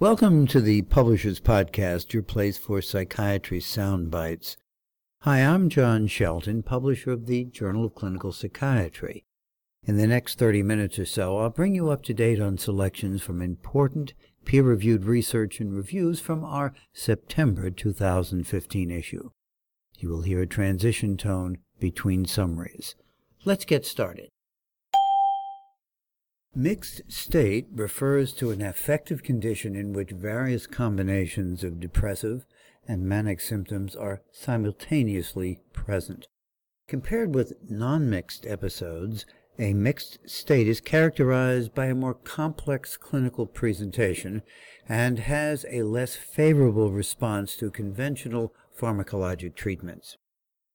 Welcome to the Publishers Podcast, your place for psychiatry sound bites. Hi, I'm John Shelton, publisher of the Journal of Clinical Psychiatry. In the next 30 minutes or so, I'll bring you up to date on selections from important peer reviewed research and reviews from our September 2015 issue. You will hear a transition tone between summaries. Let's get started. Mixed state refers to an affective condition in which various combinations of depressive and manic symptoms are simultaneously present. Compared with non-mixed episodes, a mixed state is characterized by a more complex clinical presentation and has a less favorable response to conventional pharmacologic treatments.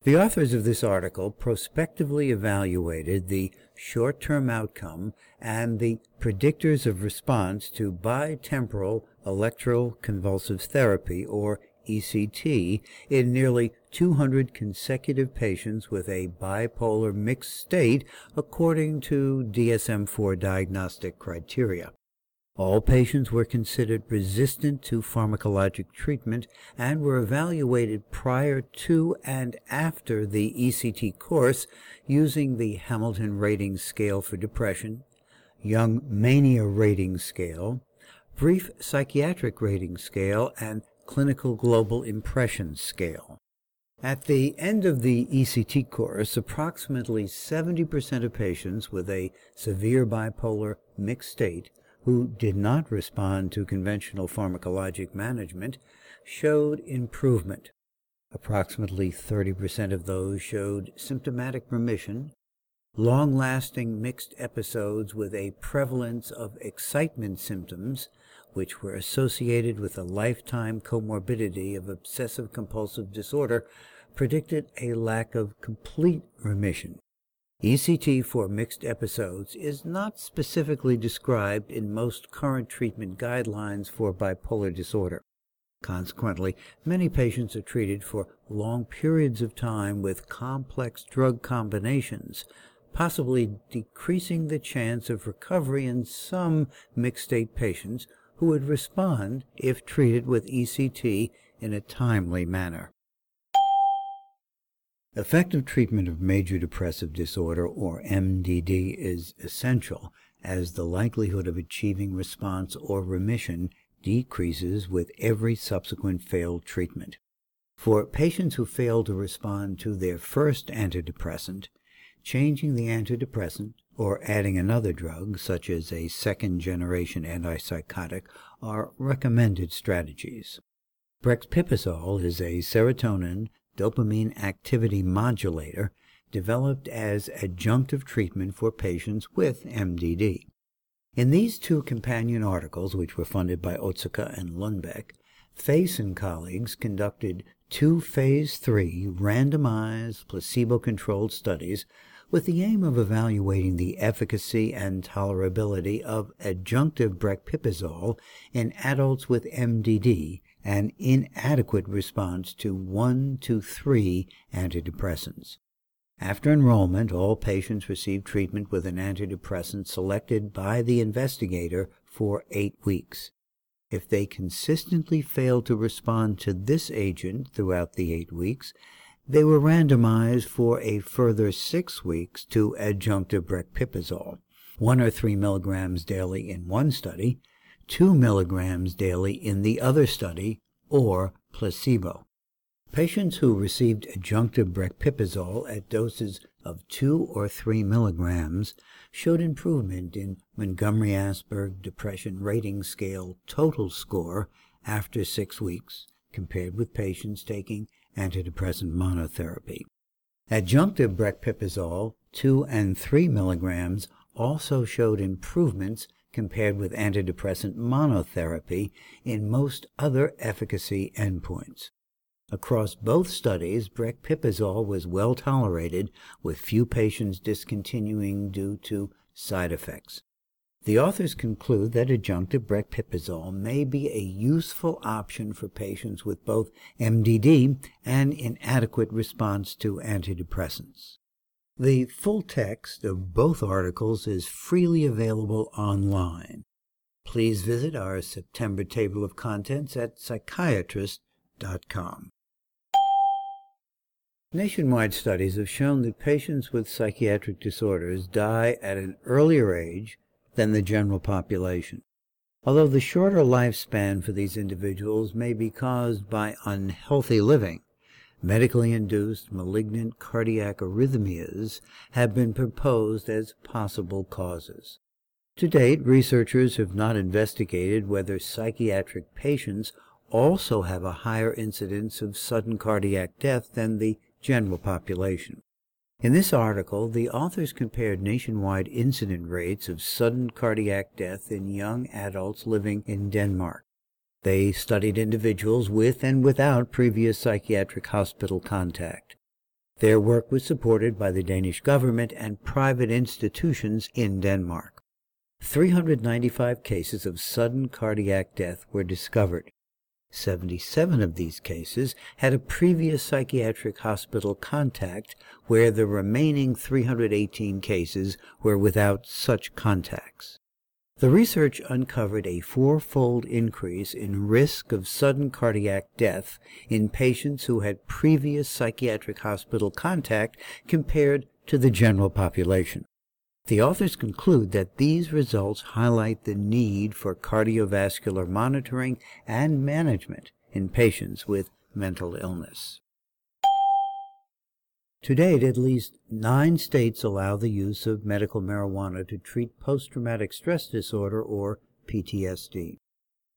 The authors of this article prospectively evaluated the short-term outcome and the predictors of response to bitemporal electroconvulsive therapy, or ECT, in nearly 200 consecutive patients with a bipolar mixed state according to DSM-4 diagnostic criteria. All patients were considered resistant to pharmacologic treatment and were evaluated prior to and after the ECT course using the Hamilton Rating Scale for Depression, Young Mania Rating Scale, Brief Psychiatric Rating Scale, and Clinical Global Impression Scale. At the end of the ECT course, approximately 70% of patients with a severe bipolar mixed state who did not respond to conventional pharmacologic management showed improvement. Approximately 30% of those showed symptomatic remission, long lasting mixed episodes with a prevalence of excitement symptoms, which were associated with a lifetime comorbidity of obsessive compulsive disorder, predicted a lack of complete remission. ECT for mixed episodes is not specifically described in most current treatment guidelines for bipolar disorder. Consequently, many patients are treated for long periods of time with complex drug combinations, possibly decreasing the chance of recovery in some mixed state patients who would respond if treated with ECT in a timely manner. Effective treatment of major depressive disorder, or MDD, is essential as the likelihood of achieving response or remission decreases with every subsequent failed treatment. For patients who fail to respond to their first antidepressant, changing the antidepressant or adding another drug, such as a second generation antipsychotic, are recommended strategies. Brexpiprazole is a serotonin dopamine activity modulator developed as adjunctive treatment for patients with MDD. In these two companion articles, which were funded by Otsuka and Lundbeck, Thase and colleagues conducted two phase 3 randomized placebo-controlled studies with the aim of evaluating the efficacy and tolerability of adjunctive brexpiprazole in adults with MDD an inadequate response to one to three antidepressants. After enrollment, all patients received treatment with an antidepressant selected by the investigator for eight weeks. If they consistently failed to respond to this agent throughout the eight weeks, they were randomized for a further six weeks to adjunctive brexpiprazole, one or three milligrams daily in one study, 2 milligrams daily in the other study or placebo. Patients who received adjunctive brexpiprazole at doses of 2 or 3 milligrams showed improvement in Montgomery-Åsberg Depression Rating Scale total score after six weeks compared with patients taking antidepressant monotherapy. Adjunctive brexpiprazole, 2 and 3 milligrams, also showed improvements compared with antidepressant monotherapy in most other efficacy endpoints. Across both studies, brexpiprazole was well tolerated, with few patients discontinuing due to side effects. The authors conclude that adjunctive brexpiprazole may be a useful option for patients with both MDD and inadequate response to antidepressants. The full text of both articles is freely available online. Please visit our September table of contents at psychiatrist.com. Nationwide studies have shown that patients with psychiatric disorders die at an earlier age than the general population. Although the shorter lifespan for these individuals may be caused by unhealthy living, medically induced malignant cardiac arrhythmias have been proposed as possible causes. To date, researchers have not investigated whether psychiatric patients also have a higher incidence of sudden cardiac death than the general population. In this article, the authors compared nationwide incident rates of sudden cardiac death in young adults living in Denmark. They studied individuals with and without previous psychiatric hospital contact. Their work was supported by the Danish government and private institutions in Denmark. 395 cases of sudden cardiac death were discovered. 77 of these cases had a previous psychiatric hospital contact, where the remaining 318 cases were without such contacts. The research uncovered a fourfold increase in risk of sudden cardiac death in patients who had previous psychiatric hospital contact compared to the general population. The authors conclude that these results highlight the need for cardiovascular monitoring and management in patients with mental illness. To date, at least nine states allow the use of medical marijuana to treat post-traumatic stress disorder or PTSD.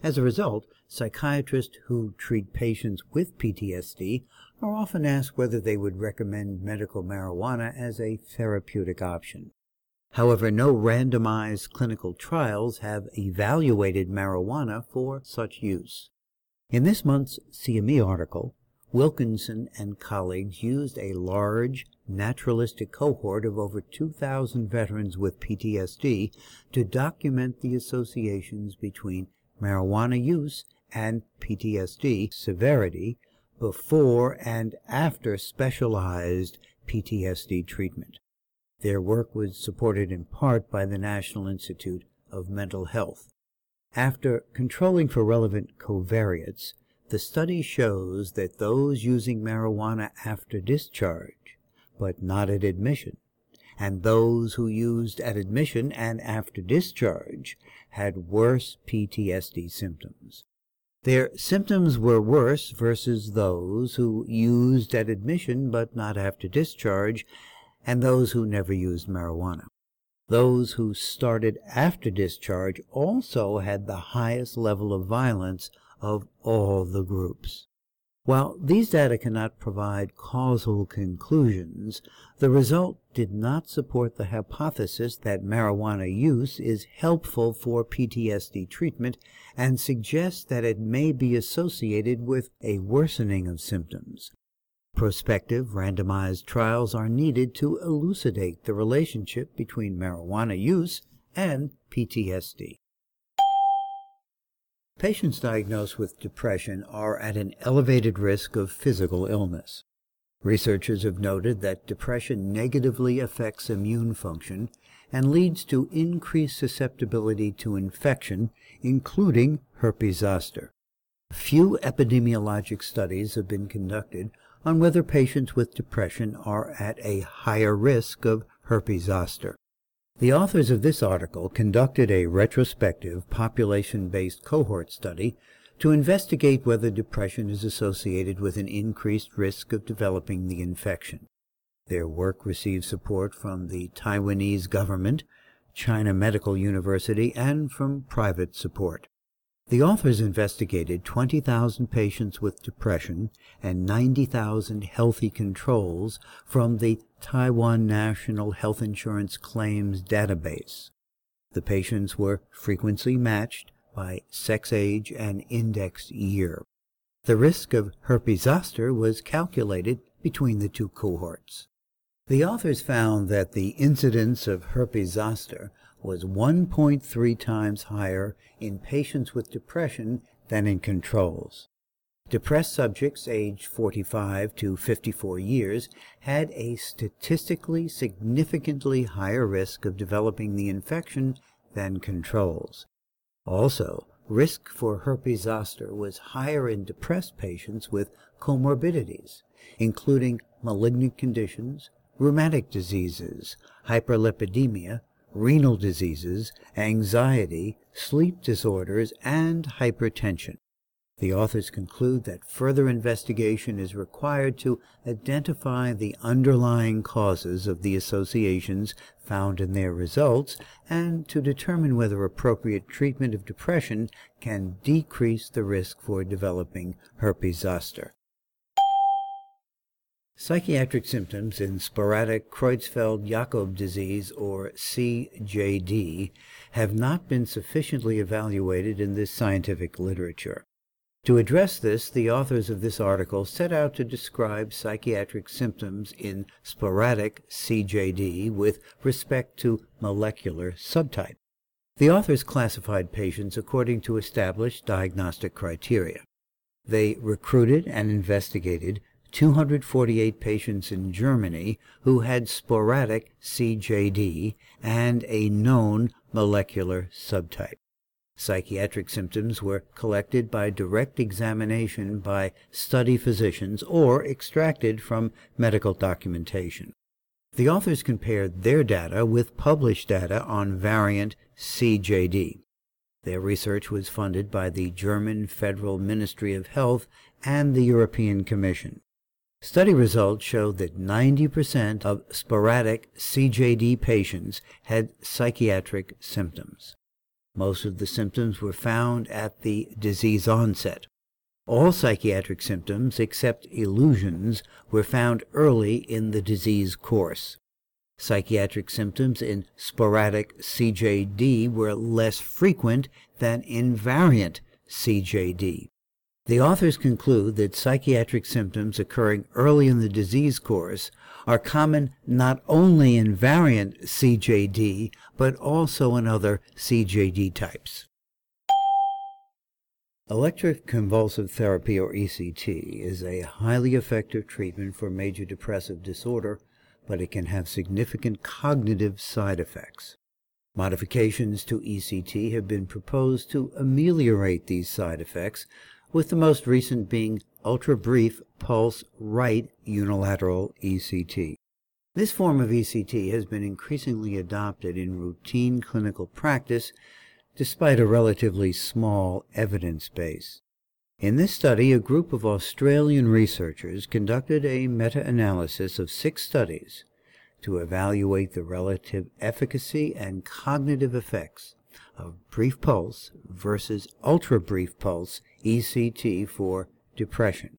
As a result, psychiatrists who treat patients with PTSD are often asked whether they would recommend medical marijuana as a therapeutic option. However, no randomized clinical trials have evaluated marijuana for such use. In this month's CME article, Wilkinson and colleagues used a large, naturalistic cohort of over 2,000 veterans with PTSD to document the associations between marijuana use and PTSD severity before and after specialized PTSD treatment. Their work was supported in part by the National Institute of Mental Health. After controlling for relevant covariates, the study shows that those using marijuana after discharge, but not at admission, and those who used at admission and after discharge had worse PTSD symptoms. Their symptoms were worse versus those who used at admission but not after discharge and those who never used marijuana. Those who started after discharge also had the highest level of violence of all the groups. While these data cannot provide causal conclusions, the result did not support the hypothesis that marijuana use is helpful for PTSD treatment and suggests that it may be associated with a worsening of symptoms, Prospective randomized trials are needed to elucidate the relationship between marijuana use and PTSD. Patients diagnosed with depression are at an elevated risk of physical illness. Researchers have noted that depression negatively affects immune function and leads to increased susceptibility to infection, including herpes zoster. Few epidemiologic studies have been conducted on whether patients with depression are at a higher risk of herpes zoster. The authors of this article conducted a retrospective population-based cohort study to investigate whether depression is associated with an increased risk of developing the infection. Their work received support from the Taiwanese government, China Medical University, and from private support. The authors investigated 20,000 patients with depression and 90,000 healthy controls from the Taiwan National Health Insurance Claims Database. The patients were frequency matched by sex age and indexed year. The risk of herpes zoster was calculated between the two cohorts. The authors found that the incidence of herpes zoster was 1.3 times higher in patients with depression than in controls. Depressed subjects aged 45 to 54 years had a statistically significantly higher risk of developing the infection than controls. Also, risk for herpes zoster was higher in depressed patients with comorbidities, including malignant conditions, rheumatic diseases, hyperlipidemia, renal diseases, anxiety, sleep disorders, and hypertension. The authors conclude that further investigation is required to identify the underlying causes of the associations found in their results and to determine whether appropriate treatment of depression can decrease the risk for developing herpes zoster. Psychiatric symptoms in sporadic Creutzfeldt-Jakob disease, or CJD, have not been sufficiently evaluated in this scientific literature. To address this, the authors of this article set out to describe psychiatric symptoms in sporadic CJD with respect to molecular subtype. The authors classified patients according to established diagnostic criteria. They recruited and investigated 248 patients in Germany who had sporadic CJD and a known molecular subtype. Psychiatric symptoms were collected by direct examination by study physicians or extracted from medical documentation. The authors compared their data with published data on variant CJD. Their research was funded by the German Federal Ministry of Health and the European Commission. Study results showed that 90% of sporadic CJD patients had psychiatric symptoms. Most of the symptoms were found at the disease onset. All psychiatric symptoms, except illusions, were found early in the disease course. Psychiatric symptoms in sporadic CJD were less frequent than in variant CJD. The authors conclude that psychiatric symptoms occurring early in the disease course are common not only in variant CJD, but also in other CJD types. Electroconvulsive therapy, or ECT, is a highly effective treatment for major depressive disorder, but it can have significant cognitive side effects. Modifications to ECT have been proposed to ameliorate these side effects with the most recent being ultra-brief pulse right unilateral ECT. This form of ECT has been increasingly adopted in routine clinical practice despite a relatively small evidence base. In this study, a group of Australian researchers conducted a meta-analysis of six studies to evaluate the relative efficacy and cognitive effects of brief pulse versus ultra brief pulse ECT for depression.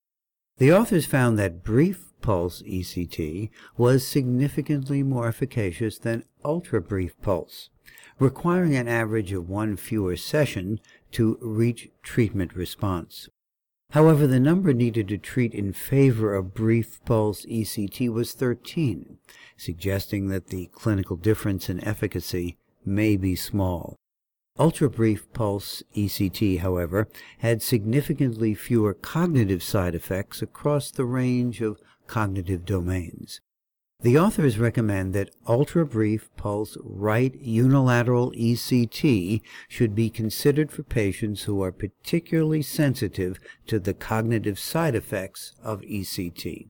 The authors found that brief pulse ECT was significantly more efficacious than ultra brief pulse, requiring an average of one fewer session to reach treatment response. However, the number needed to treat in favor of brief pulse ECT was 13, suggesting that the clinical difference in efficacy may be small. Ultra-brief pulse ECT, however, had significantly fewer cognitive side effects across the range of cognitive domains. The authors recommend that ultra-brief pulse right unilateral ECT should be considered for patients who are particularly sensitive to the cognitive side effects of ECT.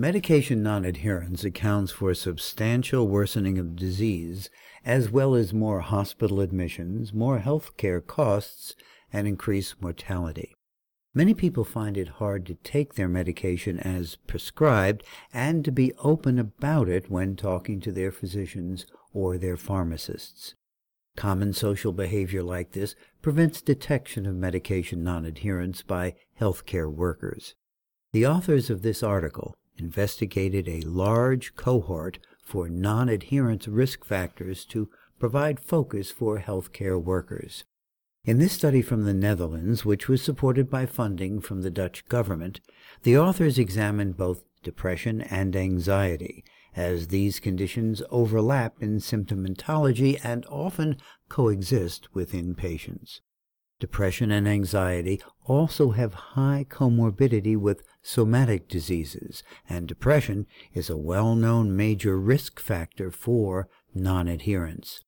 Medication non-adherence accounts for substantial worsening of disease, as well as more hospital admissions, more health care costs, and increased mortality. Many people find it hard to take their medication as prescribed and to be open about it when talking to their physicians or their pharmacists. Common social behavior like this prevents detection of medication non-adherence by healthcare workers. The authors of this article investigated a large cohort for non-adherence risk factors to provide focus for healthcare workers. In this study from the Netherlands, which was supported by funding from the Dutch government, the authors examined both depression and anxiety, as these conditions overlap in symptomatology and often coexist within patients. Depression and anxiety also have high comorbidity with somatic diseases, and depression is a well-known major risk factor for non-adherence.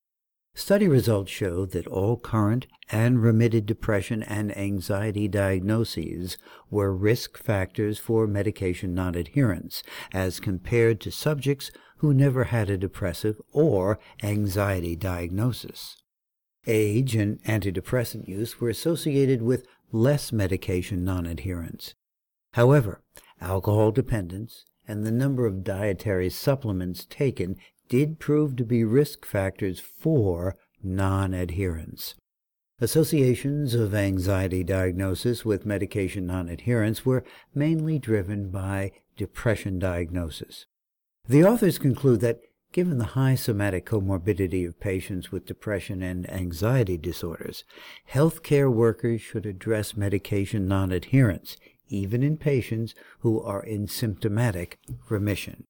Study results show that all current and remitted depression and anxiety diagnoses were risk factors for medication non-adherence as compared to subjects who never had a depressive or anxiety diagnosis. Age and antidepressant use were associated with less medication non-adherence. However, alcohol dependence and the number of dietary supplements taken did prove to be risk factors for non-adherence. Associations of anxiety diagnosis with medication non-adherence were mainly driven by depression diagnosis. The authors conclude that given the high somatic comorbidity of patients with depression and anxiety disorders, healthcare workers should address medication non-adherence even in patients who are in symptomatic remission.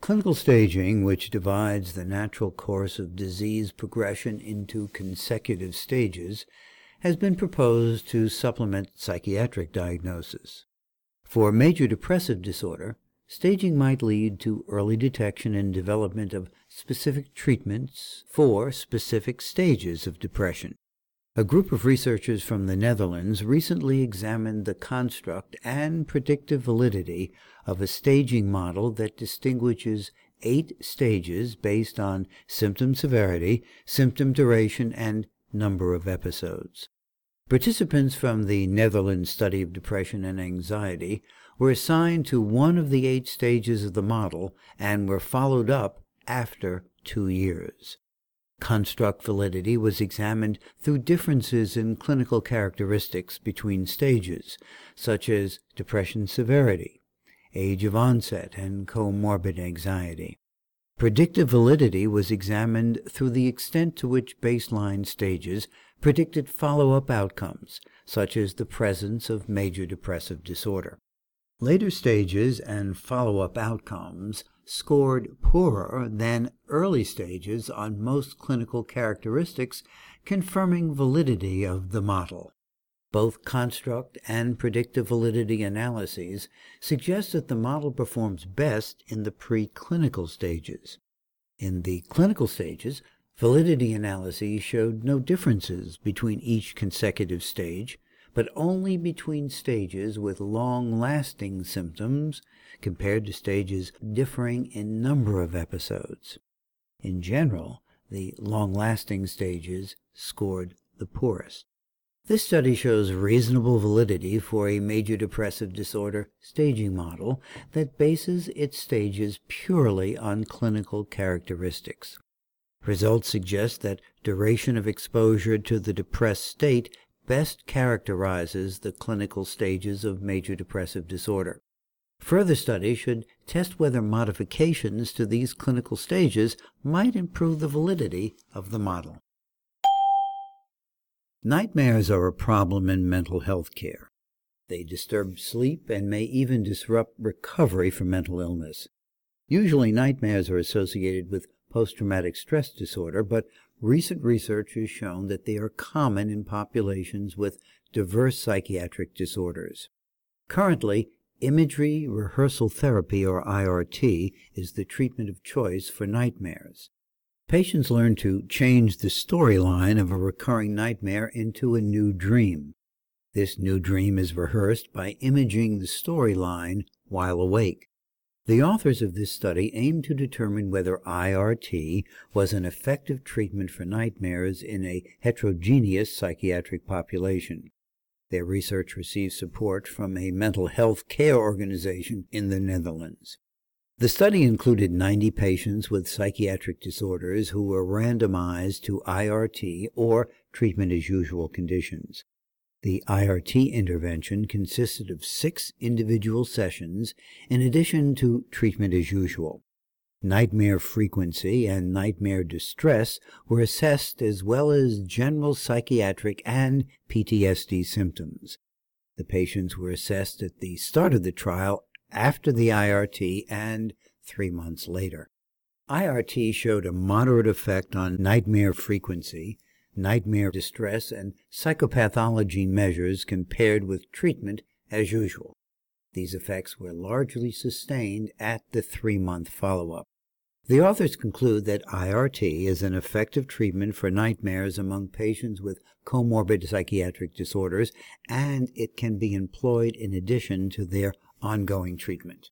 Clinical staging, which divides the natural course of disease progression into consecutive stages, has been proposed to supplement psychiatric diagnosis. For major depressive disorder, staging might lead to early detection and development of specific treatments for specific stages of depression. A group of researchers from the Netherlands recently examined the construct and predictive validity of a staging model that distinguishes eight stages based on symptom severity, symptom duration, and number of episodes. Participants from the Netherlands study of depression and anxiety were assigned to one of the eight stages of the model and were followed up after two years. Construct validity was examined through differences in clinical characteristics between stages, such as depression severity, age of onset, and comorbid anxiety. Predictive validity was examined through the extent to which baseline stages predicted follow-up outcomes, such as the presence of major depressive disorder. Later stages and follow-up outcomes scored poorer than early stages on most clinical characteristics, confirming validity of the model. Both construct and predictive validity analyses suggest that the model performs best in the preclinical stages. In the clinical stages, validity analyses showed no differences between each consecutive stage, but only between stages with long-lasting symptoms compared to stages differing in number of episodes. In general, the long-lasting stages scored the poorest. This study shows reasonable validity for a major depressive disorder staging model that bases its stages purely on clinical characteristics. Results suggest that duration of exposure to the depressed state best characterizes the clinical stages of major depressive disorder. Further study should test whether modifications to these clinical stages might improve the validity of the model. Nightmares are a problem in mental health care. They disturb sleep and may even disrupt recovery from mental illness. Usually, nightmares are associated with post-traumatic stress disorder, but recent research has shown that they are common in populations with diverse psychiatric disorders. Currently, imagery rehearsal therapy, or IRT, is the treatment of choice for nightmares. Patients learn to change the storyline of a recurring nightmare into a new dream. This new dream is rehearsed by imaging the storyline while awake. The authors of this study aim to determine whether IRT was an effective treatment for nightmares in a heterogeneous psychiatric population. Their research received support from a mental health care organization in the Netherlands. The study included 90 patients with psychiatric disorders who were randomized to IRT or treatment as usual conditions. The IRT intervention consisted of six individual sessions in addition to treatment as usual. Nightmare frequency and nightmare distress were assessed as well as general psychiatric and PTSD symptoms. The patients were assessed at the start of the trial after the IRT and three months later. IRT showed a moderate effect on nightmare frequency, nightmare distress, and psychopathology measures compared with treatment as usual. These effects were largely sustained at the three month follow up. The authors conclude that IRT is an effective treatment for nightmares among patients with comorbid psychiatric disorders, and it can be employed in addition to their ongoing treatment.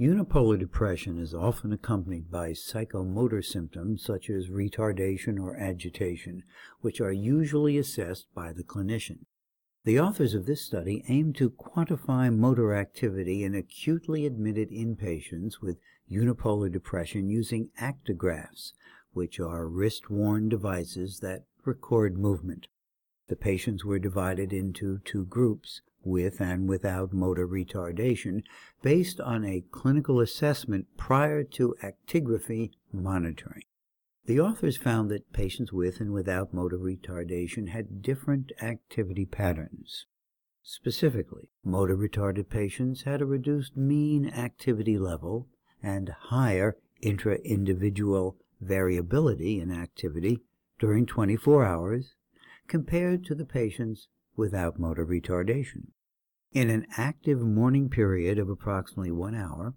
Unipolar depression is often accompanied by psychomotor symptoms such as retardation or agitation, which are usually assessed by the clinician. The authors of this study aim to quantify motor activity in acutely admitted inpatients with unipolar depression using actigraphs, which are wrist-worn devices that record movement. The patients were divided into two groups, with and without motor retardation based on a clinical assessment prior to actigraphy monitoring. The authors found that patients with and without motor retardation had different activity patterns. Specifically, motor retarded patients had a reduced mean activity level and higher intra-individual variability in activity during 24 hours compared to the patients without motor retardation. In an active morning period of approximately one hour,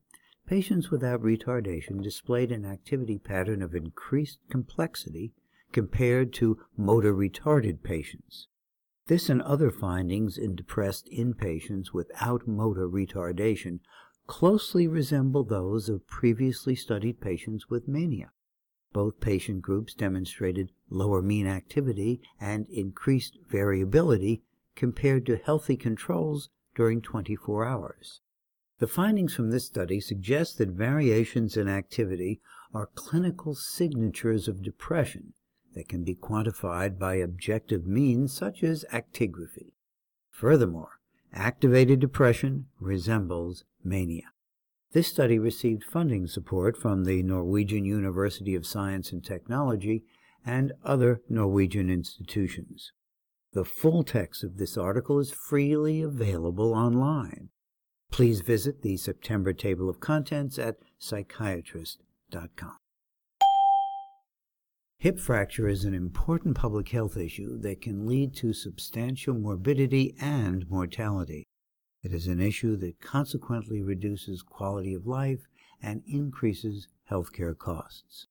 patients without retardation displayed an activity pattern of increased complexity compared to motor retarded patients. This and other findings in depressed inpatients without motor retardation closely resemble those of previously studied patients with mania. Both patient groups demonstrated lower mean activity and increased variability compared to healthy controls during 24 hours. The findings from this study suggest that variations in activity are clinical signatures of depression that can be quantified by objective means such as actigraphy. Furthermore, activated depression resembles mania. This study received funding support from the Norwegian University of Science and Technology and other Norwegian institutions. The full text of this article is freely available online. Please visit the September table of contents at psychiatrist.com. Hip fracture is an important public health issue that can lead to substantial morbidity and mortality. It is an issue that consequently reduces quality of life and increases healthcare costs.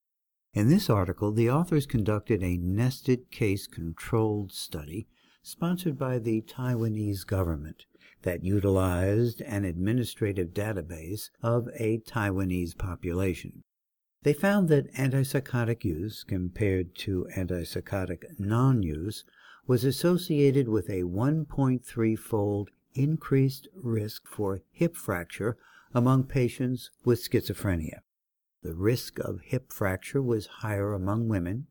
In this article, the authors conducted a nested case controlled study sponsored by the Taiwanese government that utilized an administrative database of a Taiwanese population. They found that antipsychotic use compared to antipsychotic non use was associated with a 1.3 fold increased risk for hip fracture among patients with schizophrenia. The risk of hip fracture was higher among women,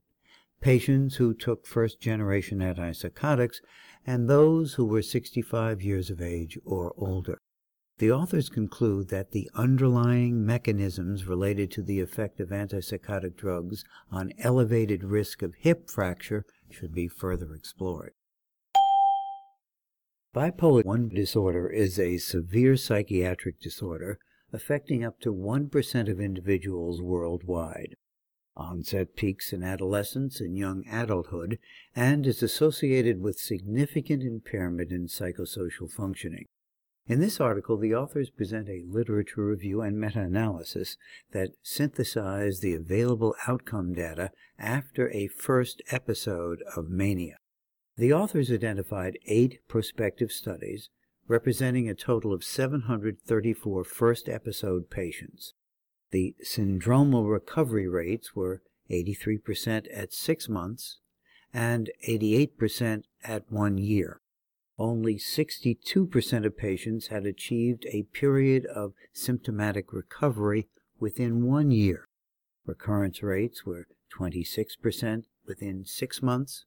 patients who took first generation antipsychotics, and those who were 65 years of age or older. The authors conclude that the underlying mechanisms related to the effect of antipsychotic drugs on elevated risk of hip fracture should be further explored. Bipolar 1 disorder is a severe psychiatric disorder affecting up to 1% of individuals worldwide. Onset peaks in adolescence and young adulthood and is associated with significant impairment in psychosocial functioning. In this article, the authors present a literature review and meta-analysis that synthesize the available outcome data after a first episode of mania. The authors identified eight prospective studies representing a total of 734 first episode patients. The syndromal recovery rates were 83% at six months and 88% at one year. Only 62% of patients had achieved a period of symptomatic recovery within one year. Recurrence rates were 26% within six months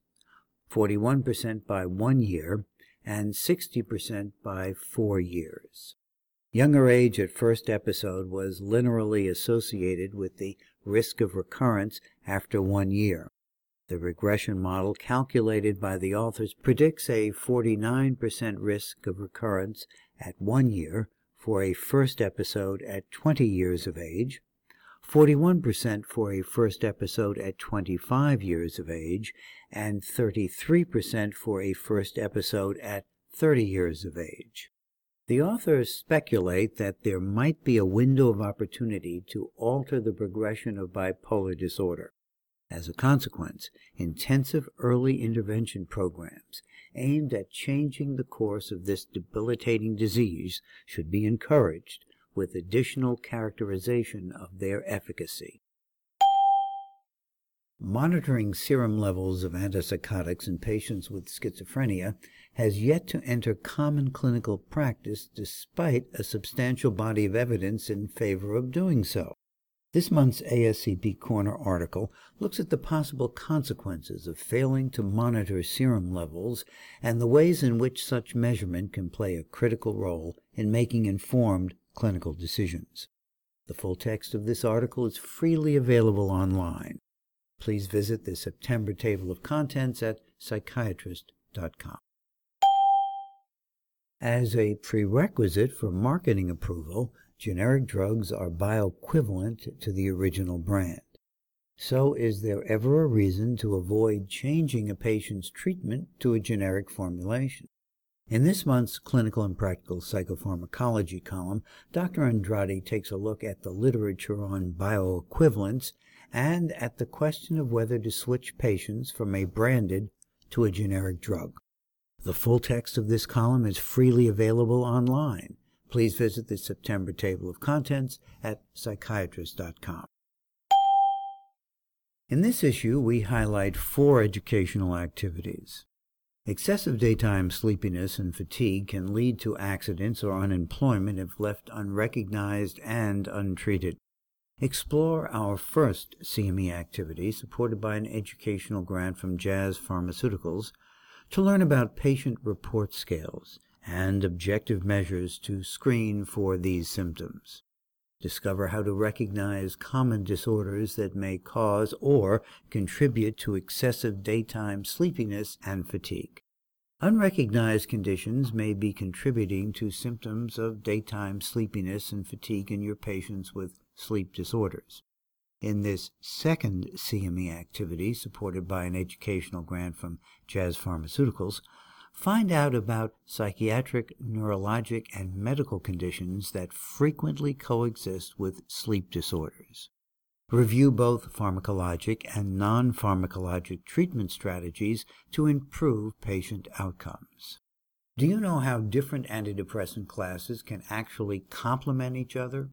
41% by one year, and 60% by four years. Younger age at first episode was linearly associated with the risk of recurrence after one year. The regression model calculated by the authors predicts a 49% risk of recurrence at one year for a first episode at 20 years of age, 41% for a first episode at 25 years of age, and 33% for a first episode at 30 years of age. The authors speculate that there might be a window of opportunity to alter the progression of bipolar disorder. As a consequence, intensive early intervention programs aimed at changing the course of this debilitating disease should be encouraged with additional characterization of their efficacy. Monitoring serum levels of antipsychotics in patients with schizophrenia has yet to enter common clinical practice despite a substantial body of evidence in favor of doing so. This month's ASCP Corner article looks at the possible consequences of failing to monitor serum levels and the ways in which such measurement can play a critical role in making informed clinical decisions. The full text of this article is freely available online. Please visit the September table of contents at psychiatrist.com. As a prerequisite for marketing approval, generic drugs are bioequivalent to the original brand. So, is there ever a reason to avoid changing a patient's treatment to a generic formulation? In this month's Clinical and Practical Psychopharmacology column, Dr. Andrade takes a look at the literature on bioequivalence and at the question of whether to switch patients from a branded to a generic drug. The full text of this column is freely available online Please visit the September table of contents at psychiatrist.com. In this issue, we highlight four educational activities. Excessive daytime sleepiness and fatigue can lead to accidents or unemployment if left unrecognized and untreated. Explore our first CME activity, supported by an educational grant from Jazz Pharmaceuticals, to learn about patient report scales and objective measures to screen for these symptoms. Discover how to recognize common disorders that may cause or contribute to excessive daytime sleepiness and fatigue. Unrecognized conditions may be contributing to symptoms of daytime sleepiness and fatigue in your patients with sleep disorders. In this second CME activity, supported by an educational grant from Jazz Pharmaceuticals, Find out about psychiatric, neurologic, and medical conditions that frequently coexist with sleep disorders. Review both pharmacologic and non pharmacologic treatment strategies to improve patient outcomes. Do you know how different antidepressant classes can actually complement each other?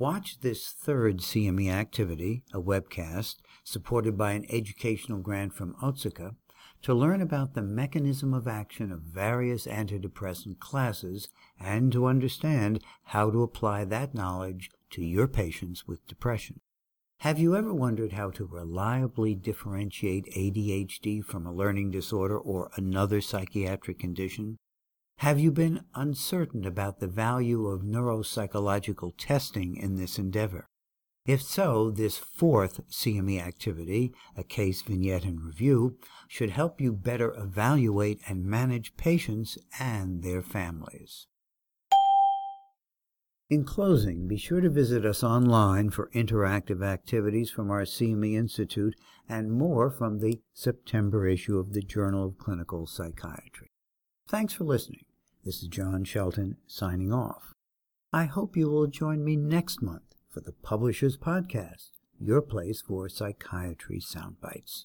Watch this third CME activity, a webcast, supported by an educational grant from Otsuka, to learn about the mechanism of action of various antidepressant classes and to understand how to apply that knowledge to your patients with depression. Have you ever wondered how to reliably differentiate ADHD from a learning disorder or another psychiatric condition? Have you been uncertain about the value of neuropsychological testing in this endeavor? If so, this fourth CME activity, a case vignette and review, should help you better evaluate and manage patients and their families. In closing, be sure to visit us online for interactive activities from our CME Institute and more from the September issue of the Journal of Clinical Psychiatry. Thanks for listening. This is John Shelton signing off. I hope you will join me next month for the Publishers Podcast, your place for psychiatry soundbites.